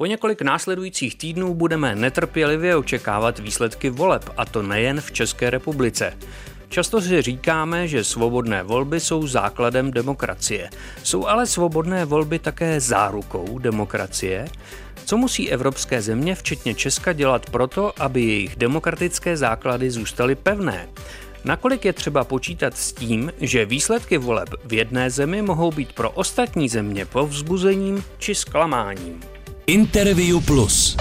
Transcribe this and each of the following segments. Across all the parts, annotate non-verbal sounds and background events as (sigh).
Po několik následujících týdnů budeme netrpělivě očekávat výsledky voleb, a to nejen v České republice. Často si říkáme, že svobodné volby jsou základem demokracie. Jsou ale svobodné volby také zárukou demokracie? Co musí evropské země, včetně Česka, dělat proto, aby jejich demokratické základy zůstaly pevné? Nakolik je třeba počítat s tím, že výsledky voleb v jedné zemi mohou být pro ostatní země povzbuzením či zklamáním? Interview Plus.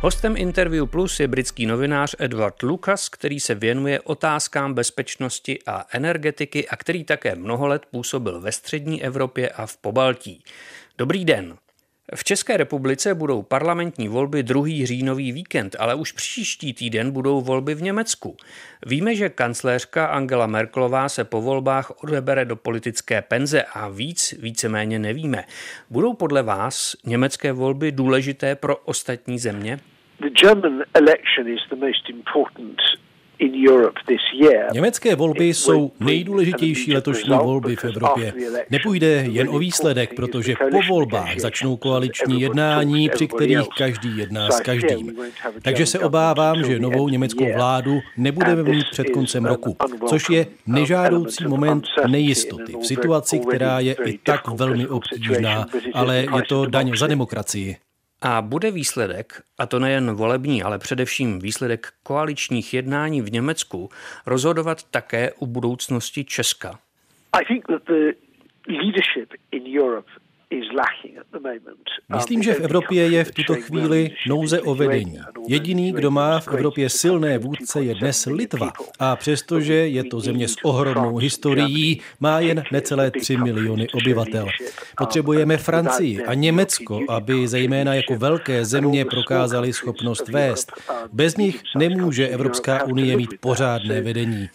Hostem Interview Plus je britský novinář Edward Lucas, který se věnuje otázkám bezpečnosti a energetiky a který také mnoho let působil ve střední Evropě a v Pobaltí. Dobrý den. V České republice budou parlamentní volby druhý říjnový víkend, ale už příští týden budou volby v Německu. Víme, že kancléřka Angela Merkelová se po volbách odebere do politické penze a víc víceméně nevíme. Budou podle vás německé volby důležité pro ostatní země? The German election is the most important Německé volby jsou nejdůležitější letošní volby v Evropě. Nepůjde jen o výsledek, protože po volbách začnou koaliční jednání, při kterých každý jedná s každým. Takže se obávám, že novou německou vládu nebudeme mít před koncem roku, což je nežádoucí moment nejistoty v situaci, která je i tak velmi obtížná, ale je to daň za demokracii. A bude výsledek, a to nejen volební, ale především výsledek koaličních jednání v Německu, rozhodovat také o budoucnosti Česka? I think that the leadership in Europe Myslím, že v Evropě je v tuto chvíli nouze o vedení. Jediný, kdo má v Evropě silné vůdce, je dnes Litva. A přestože je to země s ohromnou historií, má jen necelé 3 miliony obyvatel. Potřebujeme Francii a Německo, aby zejména jako velké země prokázali schopnost vést. Bez nich nemůže Evropská unie mít pořádné vedení.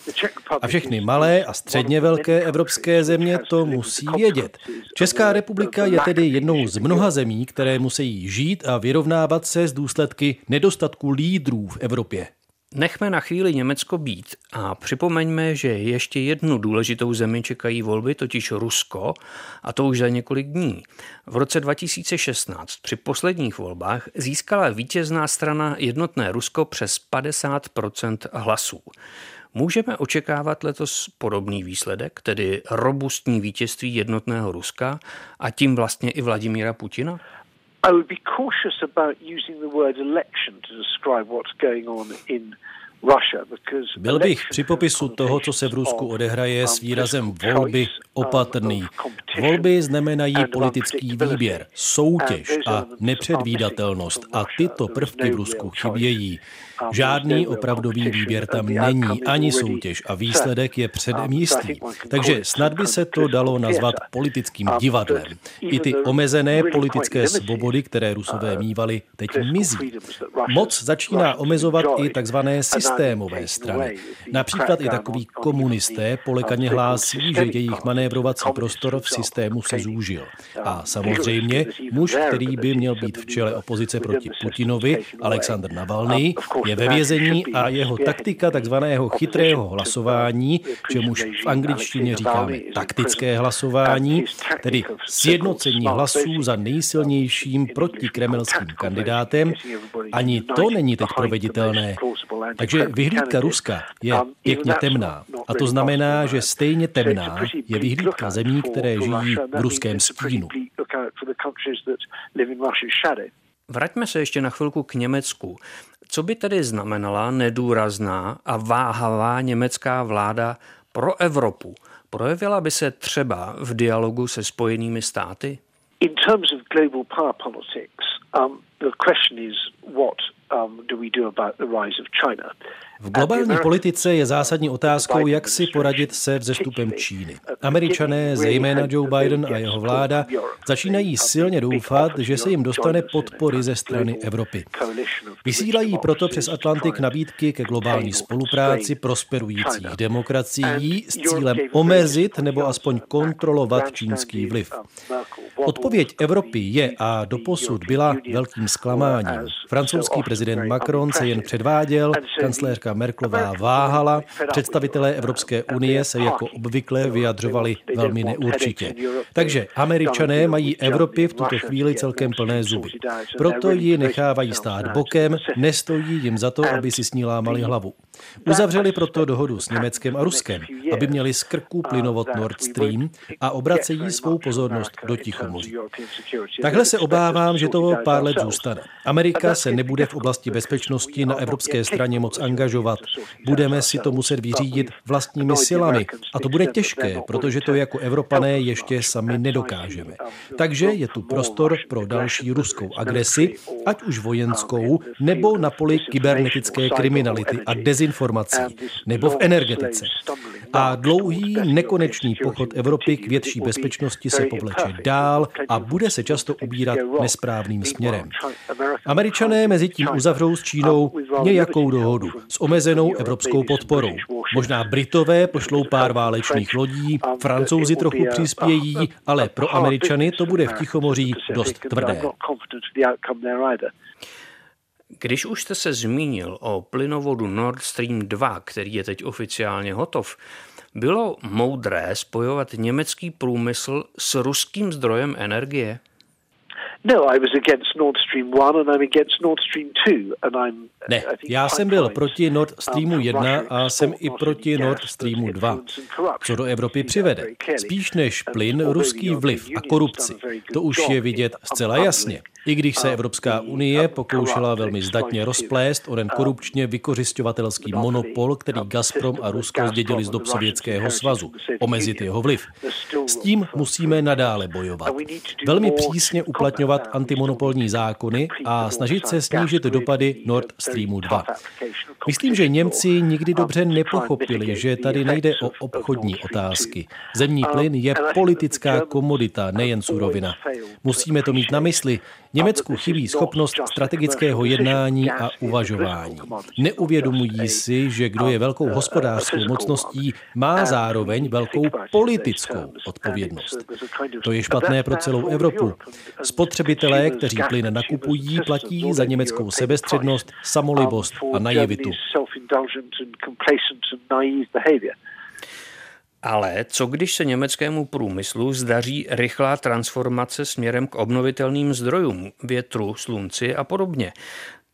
A všechny malé a středně velké evropské země to musí vědět. Česká republika Česka je tedy jednou z mnoha zemí, které musí žít a vyrovnávat se s důsledky nedostatku lídrů v Evropě. Nechme na chvíli Německo být a připomeňme, že ještě jednu důležitou zemi čekají volby, totiž Rusko, a to už za několik dní. V roce 2016 při posledních volbách získala vítězná strana jednotné Rusko přes 50% hlasů. Můžeme očekávat letos podobný výsledek, tedy robustní vítězství jednotného Ruska a tím vlastně i Vladimíra Putina? I would be cautious about using the word election to describe what's going on in byl bych při popisu toho, co se v Rusku odehraje s výrazem volby opatrný. Volby znamenají politický výběr, soutěž a nepředvídatelnost a tyto prvky v Rusku chybějí. Žádný opravdový výběr tam není, ani soutěž a výsledek je předem jistý. Takže snad by se to dalo nazvat politickým divadlem. I ty omezené politické svobody, které Rusové mývali, teď mizí. Moc začíná omezovat i takzvané systémové strany. Například i takový komunisté polekaně hlásí, že jejich manévrovací prostor v systému se zúžil. A samozřejmě muž, který by měl být v čele opozice proti Putinovi, Aleksandr Navalny, je ve vězení a jeho taktika takzvaného chytrého hlasování, čemuž v angličtině říkáme taktické hlasování, tedy sjednocení hlasů za nejsilnějším protikremelským kandidátem, ani to není teď proveditelné. Takže vyhlídka Ruska je pěkně temná. A to znamená, že stejně temná je vyhlídka zemí, které žijí v ruském stínu. Vraťme se ještě na chvilku k Německu. Co by tedy znamenala nedůrazná a váhavá německá vláda pro Evropu? Projevila by se třeba v dialogu se spojenými státy? In terms of global power politics, um, the question is what um, do we do about the rise of China? V globální politice je zásadní otázkou, jak si poradit se vzestupem Číny. Američané, zejména Joe Biden a jeho vláda, začínají silně doufat, že se jim dostane podpory ze strany Evropy. Vysílají proto přes Atlantik nabídky ke globální spolupráci prosperujících demokracií s cílem omezit nebo aspoň kontrolovat čínský vliv. Odpověď Evropy je a doposud byla velkým zklamáním. Francouzský prezident Macron se jen předváděl, kancléřka Merklová váhala, představitelé Evropské unie se jako obvykle vyjadřovali velmi neurčitě. Takže američané mají Evropy v tuto chvíli celkem plné zuby. Proto ji nechávají stát bokem, nestojí jim za to, aby si s ní lámali hlavu. Uzavřeli proto dohodu s Německem a Ruskem, aby měli z krku plynovod Nord Stream a obracejí svou pozornost do Tichomoří. Takhle se obávám, že to pár let zůstane. Amerika se nebude v oblasti bezpečnosti na evropské straně moc angažovat. Budeme si to muset vyřídit vlastními silami. A to bude těžké, protože to jako Evropané ještě sami nedokážeme. Takže je tu prostor pro další ruskou agresi, ať už vojenskou, nebo na poli kybernetické kriminality a dezinformací, nebo v energetice. A dlouhý, nekonečný pochod Evropy k větší bezpečnosti se povleče dál a bude se často ubírat nesprávným směrem. Američané mezi tím uzavřou s Čínou nějakou dohodu s omezenou evropskou podporou. Možná Britové pošlou pár válečných lodí, Francouzi trochu přispějí, ale pro Američany to bude v Tichomoří dost tvrdé. Když už jste se zmínil o plynovodu Nord Stream 2, který je teď oficiálně hotov, bylo moudré spojovat německý průmysl s ruským zdrojem energie? No, I was against Nord Stream 1 and I'm against Nord Stream 2 and I'm ne, já jsem byl proti Nord Streamu 1 a jsem i proti Nord Streamu 2. Co do Evropy přivede? Spíš než plyn, ruský vliv a korupci. To už je vidět zcela jasně. I když se Evropská unie pokoušela velmi zdatně rozplést onen korupčně vykořišťovatelský monopol, který Gazprom a Rusko zdědili z dob Sovětského svazu, omezit jeho vliv. S tím musíme nadále bojovat. Velmi přísně uplatňovat antimonopolní zákony a snažit se snížit dopady Nord Streamu 2. Myslím, že Němci nikdy dobře nepochopili, že tady nejde o obchodní otázky. Zemní plyn je politická komodita, nejen surovina. Musíme to mít na mysli. Německu chybí schopnost strategického jednání a uvažování. Neuvědomují si, že kdo je velkou hospodářskou mocností, má zároveň velkou politickou odpovědnost. To je špatné pro celou Evropu. Spotřebitelé, kteří plyn nakupují, platí za německou sebestřednost, samolibost a naivitu. Ale co když se německému průmyslu zdaří rychlá transformace směrem k obnovitelným zdrojům, větru, slunci a podobně?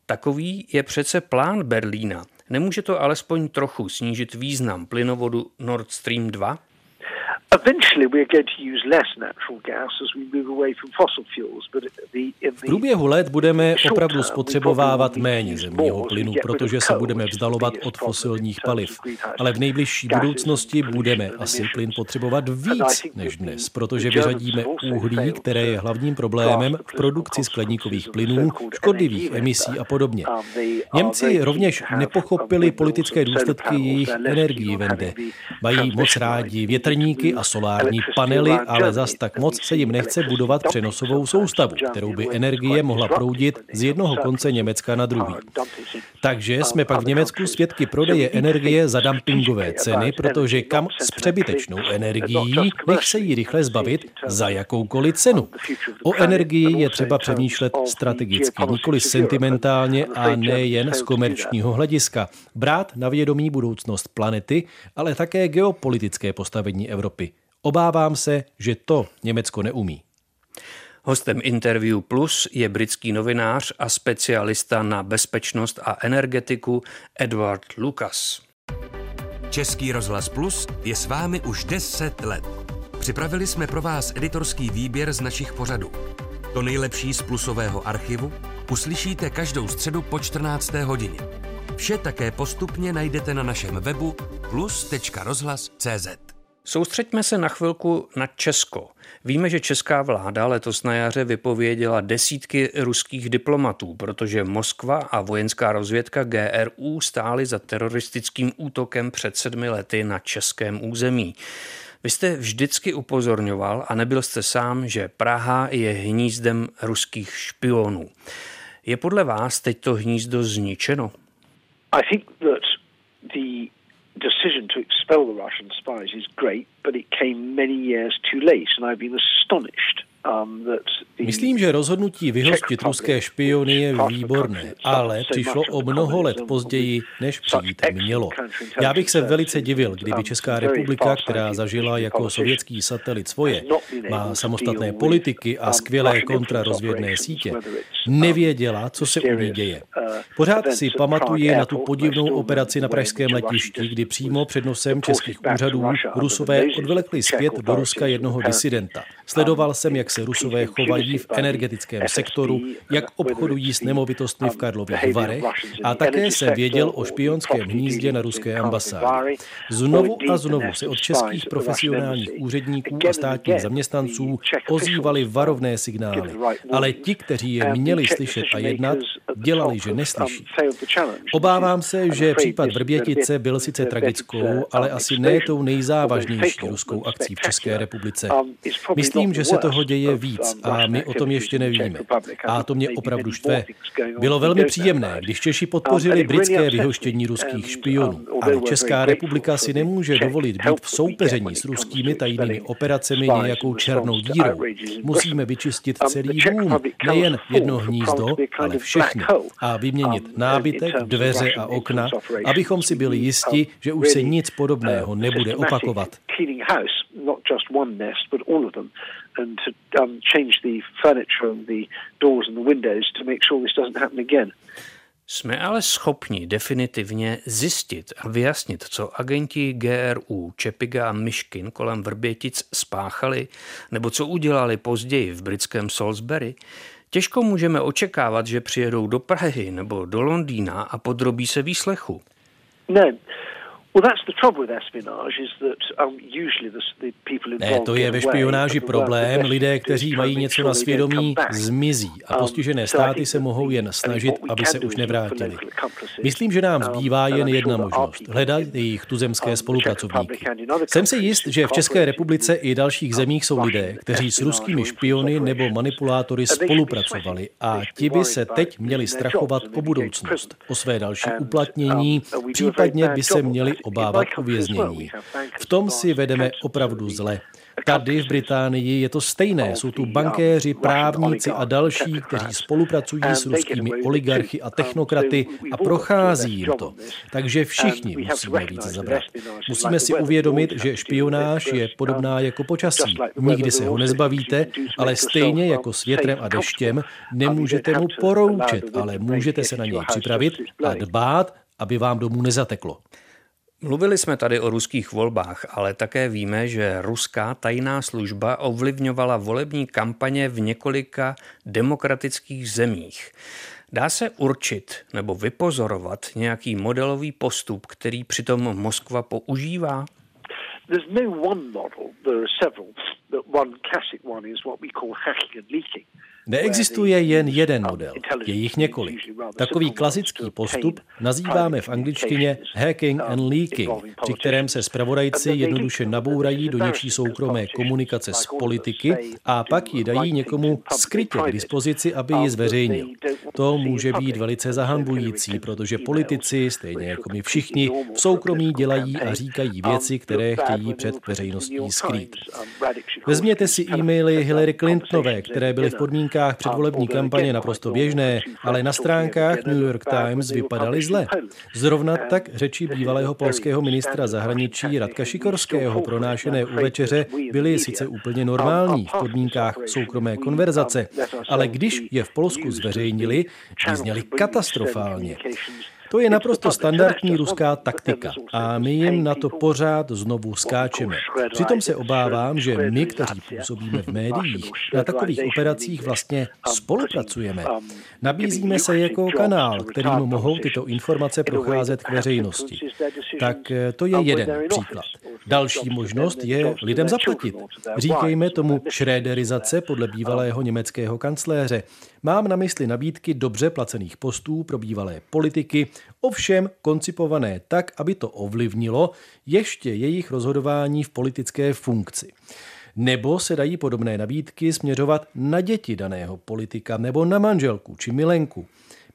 Takový je přece plán Berlína. Nemůže to alespoň trochu snížit význam plynovodu Nord Stream 2? V průběhu let budeme opravdu spotřebovávat méně zemního plynu, protože se budeme vzdalovat od fosilních paliv. Ale v nejbližší budoucnosti budeme asi plyn potřebovat víc než dnes, protože vyřadíme uhlí, které je hlavním problémem v produkci skleníkových plynů, škodlivých emisí a podobně. Němci rovněž nepochopili politické důsledky jejich energií vende. Mají moc rádi větrníky a solární panely, ale zas tak moc se jim nechce budovat přenosovou soustavu, kterou by energie mohla proudit z jednoho konce Německa na druhý. Takže jsme pak v Německu svědky prodeje energie za dumpingové ceny, protože kam s přebytečnou energií, nech se jí rychle zbavit za jakoukoliv cenu. O energii je třeba přemýšlet strategicky, nikoli sentimentálně a nejen z komerčního hlediska. Brát na vědomí budoucnost planety, ale také geopolitické postavení Evropy. Obávám se, že to Německo neumí. Hostem Interview Plus je britský novinář a specialista na bezpečnost a energetiku Edward Lucas. Český rozhlas Plus je s vámi už 10 let. Připravili jsme pro vás editorský výběr z našich pořadů. To nejlepší z plusového archivu uslyšíte každou středu po 14. hodině. Vše také postupně najdete na našem webu plus.rozhlas.cz. Soustřeďme se na chvilku na Česko. Víme, že česká vláda letos na jaře vypověděla desítky ruských diplomatů, protože Moskva a vojenská rozvědka GRU stály za teroristickým útokem před sedmi lety na českém území. Vy jste vždycky upozorňoval a nebyl jste sám, že Praha je hnízdem ruských špionů. Je podle vás teď to hnízdo zničeno? I think that the decision to expel the Russian spies is great, but it came many years too late, and I've been astonished Myslím, že rozhodnutí vyhostit ruské špiony je výborné, ale přišlo o mnoho let později, než přijít mělo. Já bych se velice divil, kdyby um, Česká republika, která zažila jako sovětský satelit svoje, má samostatné politiky a um, skvělé kontrarozvědné sítě, nevěděla, co se u ní děje. Uh, Pořád si pamatuji na tu podivnou operaci na pražském letišti, kdy přímo před nosem českých úřadů Rusové odvelekli zpět do Ruska jednoho disidenta. Sledoval jsem, jak se Rusové chovají v energetickém sektoru, jak obchodují s nemovitostmi v Karlových Varech a také se věděl o špionském hnízdě na ruské ambasádě. Znovu a znovu se od českých profesionálních úředníků a státních zaměstnanců ozývaly varovné signály, ale ti, kteří je měli slyšet a jednat, dělali, že neslyší. Obávám se, že případ Vrbětice byl sice tragickou, ale asi ne tou nejzávažnější ruskou akcí v České republice. Myslím, že se toho děje víc a my o tom ještě nevíme. A to mě opravdu štve. Bylo velmi příjemné, když Češi podpořili britské vyhoštění ruských špionů, ale Česká republika si nemůže dovolit být v soupeření s ruskými tajnými operacemi nějakou černou dírou. Musíme vyčistit celý dům, nejen jedno hnízdo, ale všechny. a vyměnit nábytek, dveře a okna, abychom si byli jisti, že už se nic podobného nebude opakovat um, change the furniture and the doors and the windows to make sure this doesn't happen again. Jsme ale schopni definitivně zjistit a vyjasnit, co agenti GRU Čepiga a Myškin kolem Vrbětic spáchali, nebo co udělali později v britském Salisbury, těžko můžeme očekávat, že přijedou do Prahy nebo do Londýna a podrobí se výslechu. Ne, ne, to je ve špionáži problém. Lidé, kteří mají něco na svědomí, zmizí a um, postižené státy se mohou jen snažit, aby se už nevrátili. Myslím, že nám um, zbývá jen jedna možnost. Hledat jejich tuzemské um, spolupracovníky. Jsem si jist, že v České republice i dalších zemích jsou lidé, kteří s ruskými špiony nebo manipulátory spolupracovali a ti by se teď měli strachovat o budoucnost, o své další uplatnění, případně by se měli obávat uvěznění. V tom si vedeme opravdu zle. Tady v Británii je to stejné. Jsou tu bankéři, právníci a další, kteří spolupracují s ruskými oligarchy a technokraty a prochází jim to. Takže všichni musíme více zabrat. Musíme si uvědomit, že špionáž je podobná jako počasí. Nikdy se ho nezbavíte, ale stejně jako s větrem a deštěm nemůžete mu poroučet, ale můžete se na něj připravit a dbát, aby vám domů nezateklo. Mluvili jsme tady o ruských volbách, ale také víme, že ruská tajná služba ovlivňovala volební kampaně v několika demokratických zemích. Dá se určit nebo vypozorovat nějaký modelový postup, který přitom Moskva používá? There's no one model, there are several. One classic one is what we call hacking and leaking. Neexistuje jen jeden model, je jich několik. Takový klasický postup nazýváme v angličtině hacking and leaking, při kterém se zpravodajci jednoduše nabourají do něčí soukromé komunikace s politiky a pak ji dají někomu skrytě k dispozici, aby ji zveřejnil. To může být velice zahambující, protože politici, stejně jako my všichni, v soukromí dělají a říkají věci, které chtějí před veřejností skrýt. Vezměte si e-maily Hillary Clintonové, které byly v podmínkách stránkách předvolební kampaně naprosto běžné, ale na stránkách New York Times vypadaly zle. Zrovna tak řeči bývalého polského ministra zahraničí Radka Šikorského pronášené u večeře byly sice úplně normální v podmínkách soukromé konverzace, ale když je v Polsku zveřejnili, vyzněly katastrofálně. To je naprosto standardní ruská taktika a my jim na to pořád znovu skáčeme. Přitom se obávám, že my, kteří působíme v médiích, na takových operacích vlastně spolupracujeme. Nabízíme se jako kanál, kterým mohou tyto informace procházet k veřejnosti. Tak eh, to je jeden příklad. Další možnost je lidem zaplatit. Říkejme tomu šréderizace podle bývalého německého kancléře. Mám na mysli nabídky dobře placených postů pro bývalé politiky, ovšem koncipované tak, aby to ovlivnilo ještě jejich rozhodování v politické funkci. Nebo se dají podobné nabídky směřovat na děti daného politika nebo na manželku či milenku.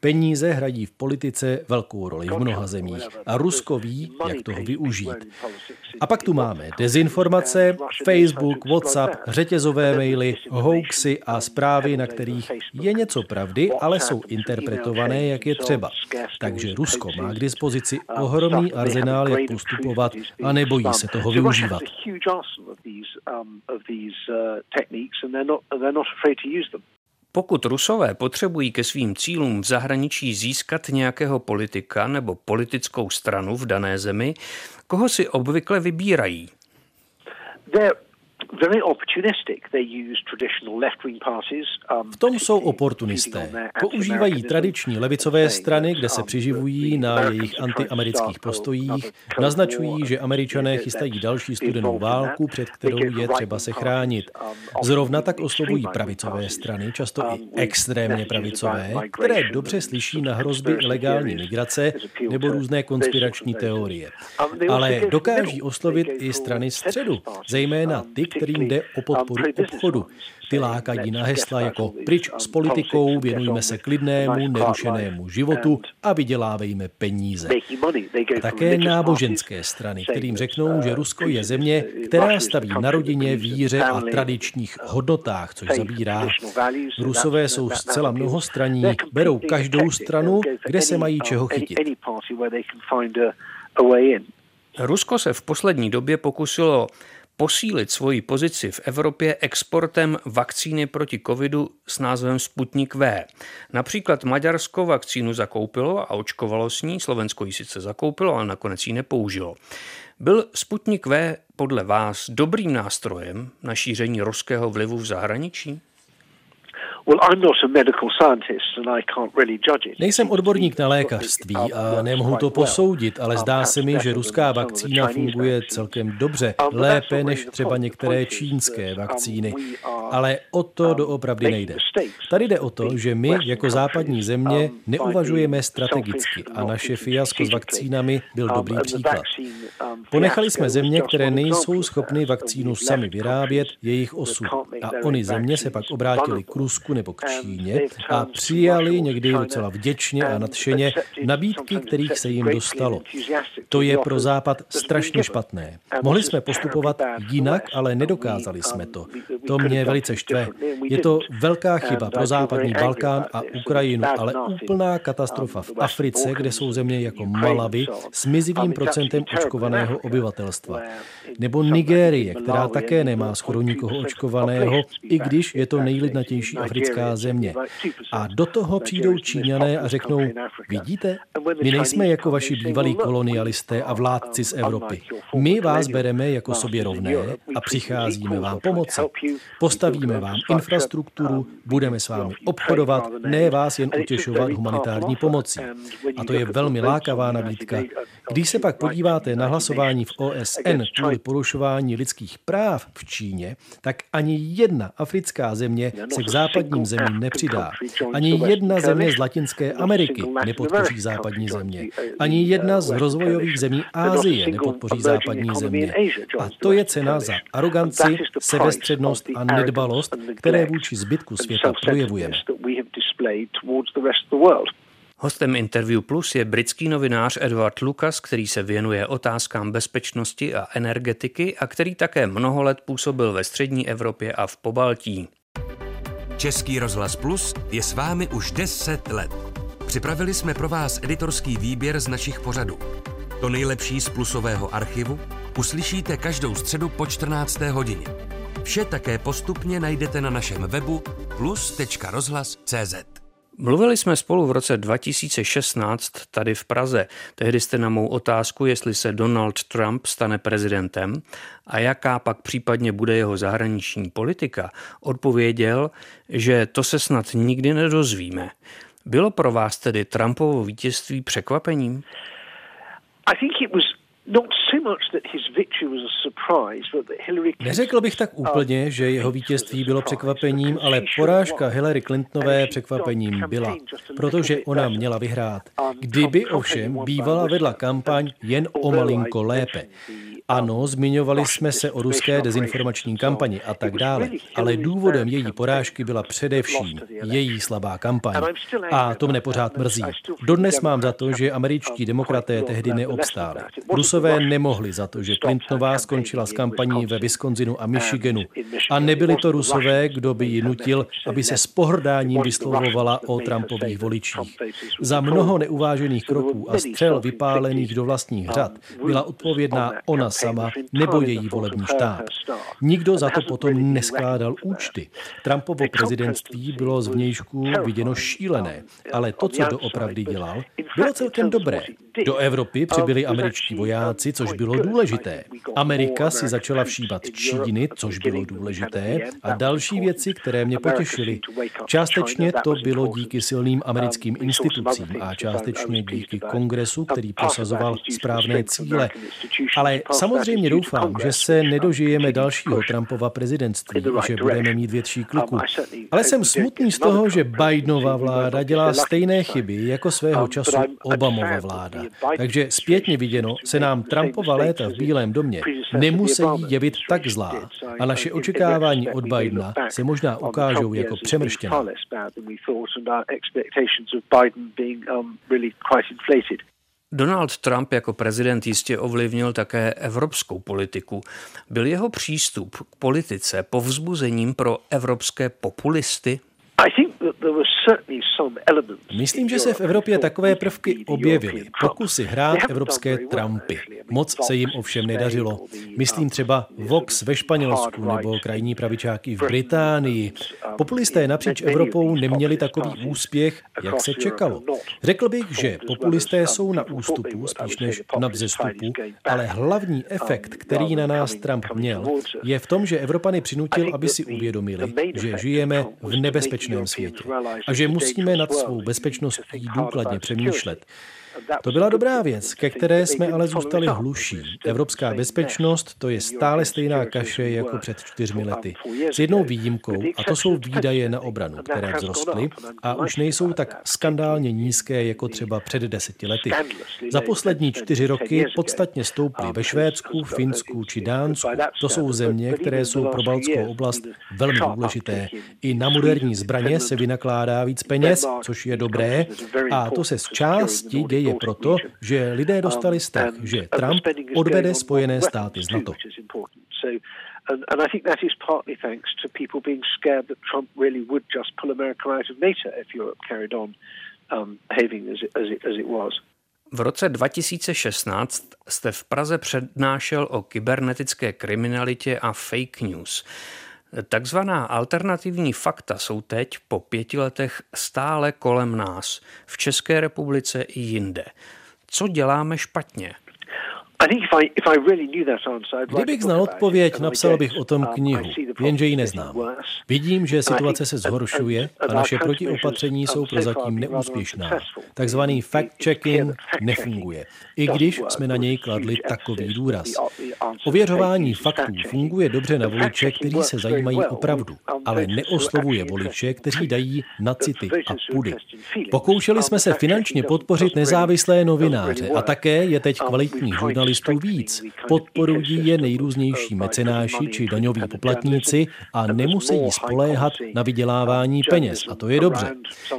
Peníze hrají v politice velkou roli v mnoha zemích a Rusko ví, jak toho využít. A pak tu máme dezinformace, Facebook, WhatsApp, řetězové maily, hoaxy a zprávy, na kterých je něco pravdy, ale jsou interpretované, jak je třeba. Takže Rusko má k dispozici ohromný arzenál, jak postupovat a nebojí se toho využívat. Pokud Rusové potřebují ke svým cílům v zahraničí získat nějakého politika nebo politickou stranu v dané zemi, koho si obvykle vybírají? Um, v tom jsou oportunisté. Používají tradiční levicové strany, kde se um, přiživují na jejich antiamerických postojích, naznačují, že američané chystají další studenou válku, před kterou je třeba se chránit. Um, Zrovna tak oslovují pravicové strany, často i extrémně pravicové, které dobře slyší na hrozby ilegální migrace nebo různé konspirační teorie. Ale dokáží oslovit i strany středu, zejména ty, kterým jde o podporu obchodu. Ty lákají na hesla jako pryč s politikou, věnujme se klidnému, nerušenému životu a vydělávejme peníze. A také náboženské strany, kterým řeknou, že Rusko je země, která staví na rodině, víře a tradičních hodnotách, což zabírá. Rusové jsou zcela mnohostraní, berou každou stranu, kde se mají čeho chytit. Rusko se v poslední době pokusilo posílit svoji pozici v Evropě exportem vakcíny proti covidu s názvem Sputnik V. Například Maďarsko vakcínu zakoupilo a očkovalo s ní, Slovensko ji sice zakoupilo, ale nakonec ji nepoužilo. Byl Sputnik V podle vás dobrým nástrojem na šíření ruského vlivu v zahraničí? Nejsem odborník na lékařství a nemohu to posoudit, ale zdá se mi, že ruská vakcína funguje celkem dobře, lépe než třeba některé čínské vakcíny. Ale o to doopravdy nejde. Tady jde o to, že my jako západní země neuvažujeme strategicky a naše fiasko s vakcínami byl dobrý příklad. Ponechali jsme země, které nejsou schopny vakcínu sami vyrábět, jejich osud. A oni země se pak obrátili k Rusku nebo k Číně a přijali někdy docela vděčně a nadšeně nabídky, kterých se jim dostalo. To je pro Západ strašně špatné. Mohli jsme postupovat jinak, ale nedokázali jsme to. To mě velice štve. Je to velká chyba pro západní Balkán a Ukrajinu, ale úplná katastrofa v Africe, kde jsou země jako Malawi s mizivým procentem očkovaného obyvatelstva. Nebo Nigérie, která také nemá skoro nikoho očkovaného, i když je to nejlidnatější africká země. A do toho přijdou Číňané a řeknou, vidíte, my nejsme jako vaši bývalí kolonialisté a vládci z Evropy. My vás bereme jako sobě rovné a přicházíme vám pomoci. Postavíme vám infrastrukturu, budeme s vámi obchodovat, ne vás jen utěšovat humanitární pomocí. A to je velmi lákavá nabídka. Když se pak podíváte na hlasování v OSN kvůli porušování lidských práv v Číně, tak ani jedna africká země se k západním zemím nepřidá. Ani jedna země z Latinské Ameriky nepodpoří západní země. Ani jedna z rozvojových zemí Ázie nepodpoří západní země. A to je cena za aroganci, sebestřednost a nedbalost, které vůči zbytku světa projevujeme. Hostem Interview Plus je britský novinář Edward Lucas, který se věnuje otázkám bezpečnosti a energetiky a který také mnoho let působil ve střední Evropě a v Pobaltí. Český rozhlas Plus je s vámi už 10 let. Připravili jsme pro vás editorský výběr z našich pořadů. To nejlepší z plusového archivu uslyšíte každou středu po 14. hodině. Vše také postupně najdete na našem webu plus.rozhlas.cz. Mluvili jsme spolu v roce 2016 tady v Praze. Tehdy jste na mou otázku, jestli se Donald Trump stane prezidentem a jaká pak případně bude jeho zahraniční politika, odpověděl, že to se snad nikdy nedozvíme. Bylo pro vás tedy Trumpovo vítězství překvapením? I think it was Neřekl bych tak úplně, že jeho vítězství bylo překvapením, ale porážka Hillary Clintonové překvapením byla, protože ona měla vyhrát. Kdyby ovšem bývala vedla kampaň jen o malinko lépe. Ano, zmiňovali jsme se o ruské dezinformační kampani a tak dále, ale důvodem její porážky byla především její slabá kampaň. A to mne pořád mrzí. Dodnes mám za to, že američtí demokraté tehdy neobstáli. Rusové nemohli za to, že Clintonová skončila s kampaní ve Wisconsinu a Michiganu. A nebyli to Rusové, kdo by ji nutil, aby se s pohrdáním vyslovovala o Trumpových voličích. Za mnoho neuvážených kroků a střel vypálených do vlastních řad byla odpovědná ona sama nebo její volební štáb. Nikdo za to potom neskládal účty. Trumpovo prezidentství bylo z vnějšku viděno šílené, ale to, co doopravdy dělal, bylo celkem dobré. Do Evropy přibyli američtí vojáci, což bylo důležité. Amerika si začala všímat Číny, což bylo důležité, a další věci, které mě potěšily. Částečně to bylo díky silným americkým institucím a částečně díky kongresu, který prosazoval správné cíle. Ale samozřejmě doufám, že se nedožijeme dalšího Trumpova prezidentství, že budeme mít větší kliku. Ale jsem smutný z toho, že Bidenova vláda dělá stejné chyby jako svého času Obamova vláda. Takže zpětně viděno se nám Trumpova léta v Bílém domě nemusí jevit tak zlá a naše očekávání od Bidena se možná ukážou jako přemrštěná. Donald Trump jako prezident jistě ovlivnil také evropskou politiku. Byl jeho přístup k politice povzbuzením pro evropské populisty? Myslím, že se v Evropě takové prvky objevily. Pokusy hrát evropské Trumpy. Moc se jim ovšem nedařilo. Myslím třeba Vox ve Španělsku nebo krajní pravičáky v Británii. Populisté napříč Evropou neměli takový úspěch, jak se čekalo. Řekl bych, že populisté jsou na ústupu spíš než na vzestupu, ale hlavní efekt, který na nás Trump měl, je v tom, že Evropany přinutil, aby si uvědomili, že žijeme v nebezpečném světě a že musíme nad svou bezpečností důkladně přemýšlet. To byla dobrá věc, ke které jsme ale zůstali hluší. Evropská bezpečnost to je stále stejná kaše jako před čtyřmi lety. S jednou výjimkou, a to jsou výdaje na obranu, které vzrostly a už nejsou tak skandálně nízké jako třeba před deseti lety. Za poslední čtyři roky podstatně stouply ve Švédsku, Finsku či Dánsku. To jsou země, které jsou pro Baltskou oblast velmi důležité. I na moderní zbraně se vynakládá víc peněz, což je dobré, a to se z části děje je proto, že lidé dostali strach, že Trump odvede Spojené státy z NATO. And, I think that is partly thanks to people being scared that Trump really would just pull America out of NATO if Europe carried on um, behaving as it, as, it, as it was. V roce 2016 jste v Praze přednášel o kybernetické kriminalitě a fake news. Takzvaná alternativní fakta jsou teď po pěti letech stále kolem nás, v České republice i jinde. Co děláme špatně? Kdybych znal odpověď, napsal bych o tom um, knihu, jenže ji neznám. Vidím, že situace se zhoršuje a naše protiopatření jsou prozatím neúspěšná. Takzvaný fact-checking nefunguje, i když jsme na něj kladli takový důraz. Ověřování faktů funguje dobře na voliče, kteří se zajímají o pravdu, ale neoslovuje voliče, kteří dají (laughs) na city a pudy. Pokoušeli jsme se finančně podpořit nezávislé novináře a také je teď kvalitní žurnalistů žurnalistů víc. Podporují je nejrůznější mecenáši či daňoví poplatníci a nemusí spoléhat na vydělávání peněz. A to je dobře.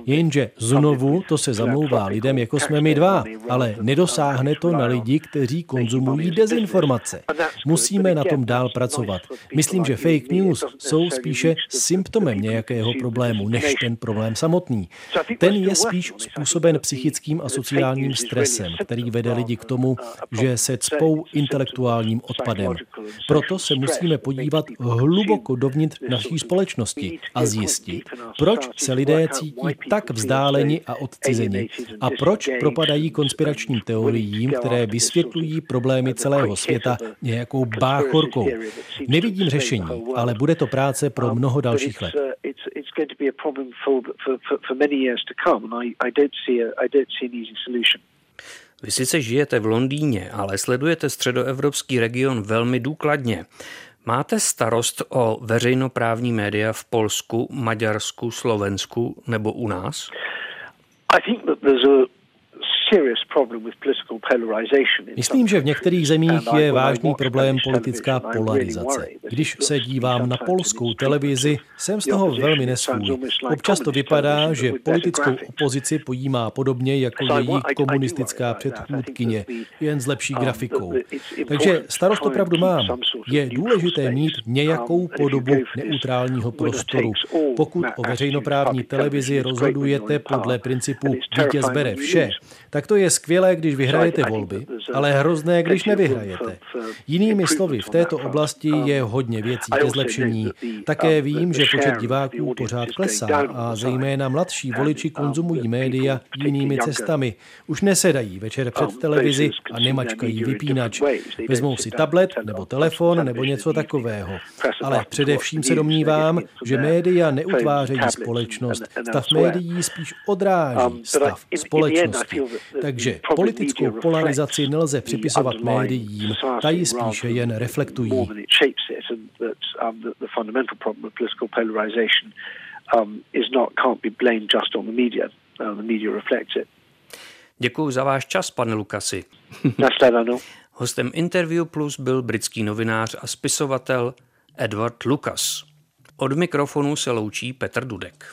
Jenže znovu to se zamlouvá lidem, jako jsme my dva, ale nedosáhne to na lidi, kteří konzumují dezinformace. Musíme na tom dál pracovat. Myslím, že fake news jsou spíše symptomem nějakého problému, než ten problém samotný. Ten je spíš způsoben psychickým a sociálním stresem, který vede lidi k tomu, že se cpou intelektuálním odpadem. Proto se musíme podívat hluboko dovnitř naší společnosti a zjistit, proč se lidé cítí tak vzdáleni a odcizeni a proč propadají konspiračním teoriím, které vysvětlují problémy celého světa nějakou báchorkou. Nevidím řešení, ale bude to práce pro mnoho dalších let. Vy sice žijete v Londýně, ale sledujete středoevropský region velmi důkladně. Máte starost o veřejnoprávní média v Polsku, Maďarsku, Slovensku nebo u nás? Myslím, že v některých zemích je vážný problém politická polarizace. Když se dívám na polskou televizi, jsem z toho velmi nesvůj. Občas to vypadá, že politickou opozici pojímá podobně jako její komunistická předchůdkyně, jen s lepší grafikou. Takže starost opravdu mám. Je důležité mít nějakou podobu neutrálního prostoru. Pokud o veřejnoprávní televizi rozhodujete podle principu vítěz bere vše, tak to je skvělé, když vyhrajete volby, ale hrozné, když nevyhrajete. Jinými slovy, v této oblasti je hodně věcí ke zlepšení. Také vím, že počet diváků pořád klesá a zejména mladší voliči konzumují média jinými cestami. Už nesedají večer před televizi a nemačkají vypínač. Vezmou si tablet nebo telefon nebo něco takového. Ale především se domnívám, že média neutvářejí společnost. Stav médií spíš odráží stav společnosti. Takže politickou polarizaci nelze připisovat médiím, ta ji spíše jen reflektují. Děkuji za váš čas, pane Lukasi. (laughs) Hostem Interview Plus byl britský novinář a spisovatel Edward Lucas. Od mikrofonu se loučí Petr Dudek.